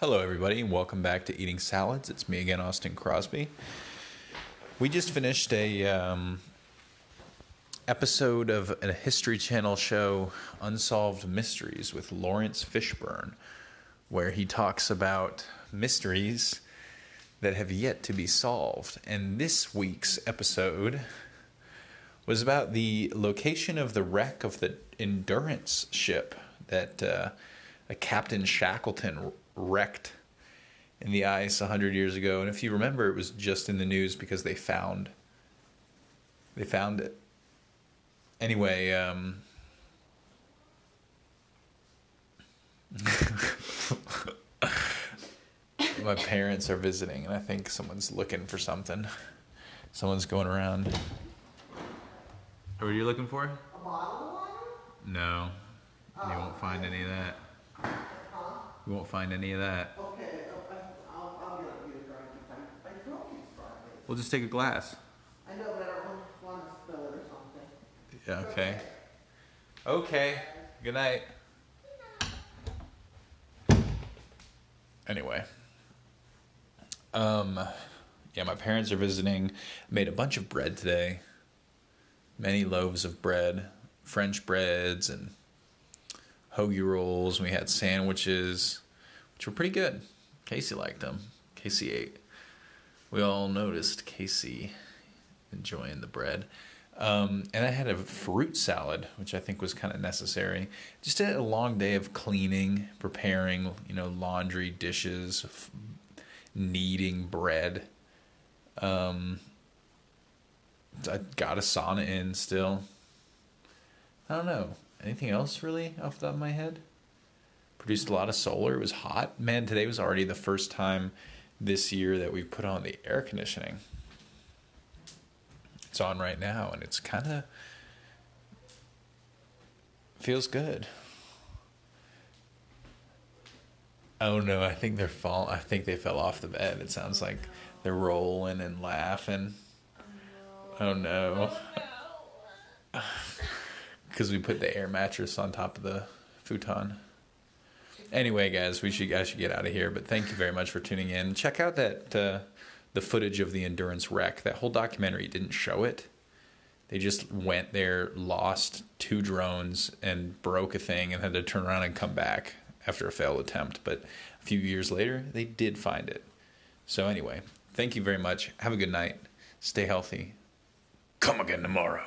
Hello, everybody, and welcome back to Eating Salads. It's me again, Austin Crosby. We just finished a um, episode of a History Channel show, Unsolved Mysteries, with Laurence Fishburne, where he talks about mysteries that have yet to be solved. And this week's episode was about the location of the wreck of the Endurance ship that uh, a Captain Shackleton wrecked in the ice 100 years ago. And if you remember, it was just in the news because they found they found it. Anyway, um, my parents are visiting, and I think someone's looking for something. Someone's going around. What are you looking for? A bottle of water? No, you won't find any of that. You won't find any of that. Okay, I'll, I'll, I'll get you a drink if I, I throw you Starbucks. We'll just take a glass. I know, but I don't want, want to spill it or something. Yeah. Okay. Okay. Good night. Anyway. Um yeah, my parents are visiting. Made a bunch of bread today. Many loaves of bread, French breads and hoagie rolls. We had sandwiches, which were pretty good. Casey liked them. Casey ate. We all noticed Casey enjoying the bread. Um, and I had a fruit salad, which I think was kind of necessary. Just a long day of cleaning, preparing, you know, laundry, dishes, f- kneading bread. Um, I got a sauna in still. I don't know. Anything else really off the top of my head? Produced a lot of solar. It was hot. Man, today was already the first time this year that we put on the air conditioning. It's on right now and it's kind of feels good. Oh no, I think they're fall I think they fell off the bed. It sounds like they're rolling and laughing. Oh no. Oh, Cuz we put the air mattress on top of the futon. Anyway, guys, we should I should get out of here, but thank you very much for tuning in. Check out that uh, the footage of the endurance wreck. That whole documentary didn't show it. They just went there, lost two drones, and broke a thing, and had to turn around and come back after a failed attempt. But a few years later, they did find it. So anyway, thank you very much. Have a good night. Stay healthy. Come again tomorrow.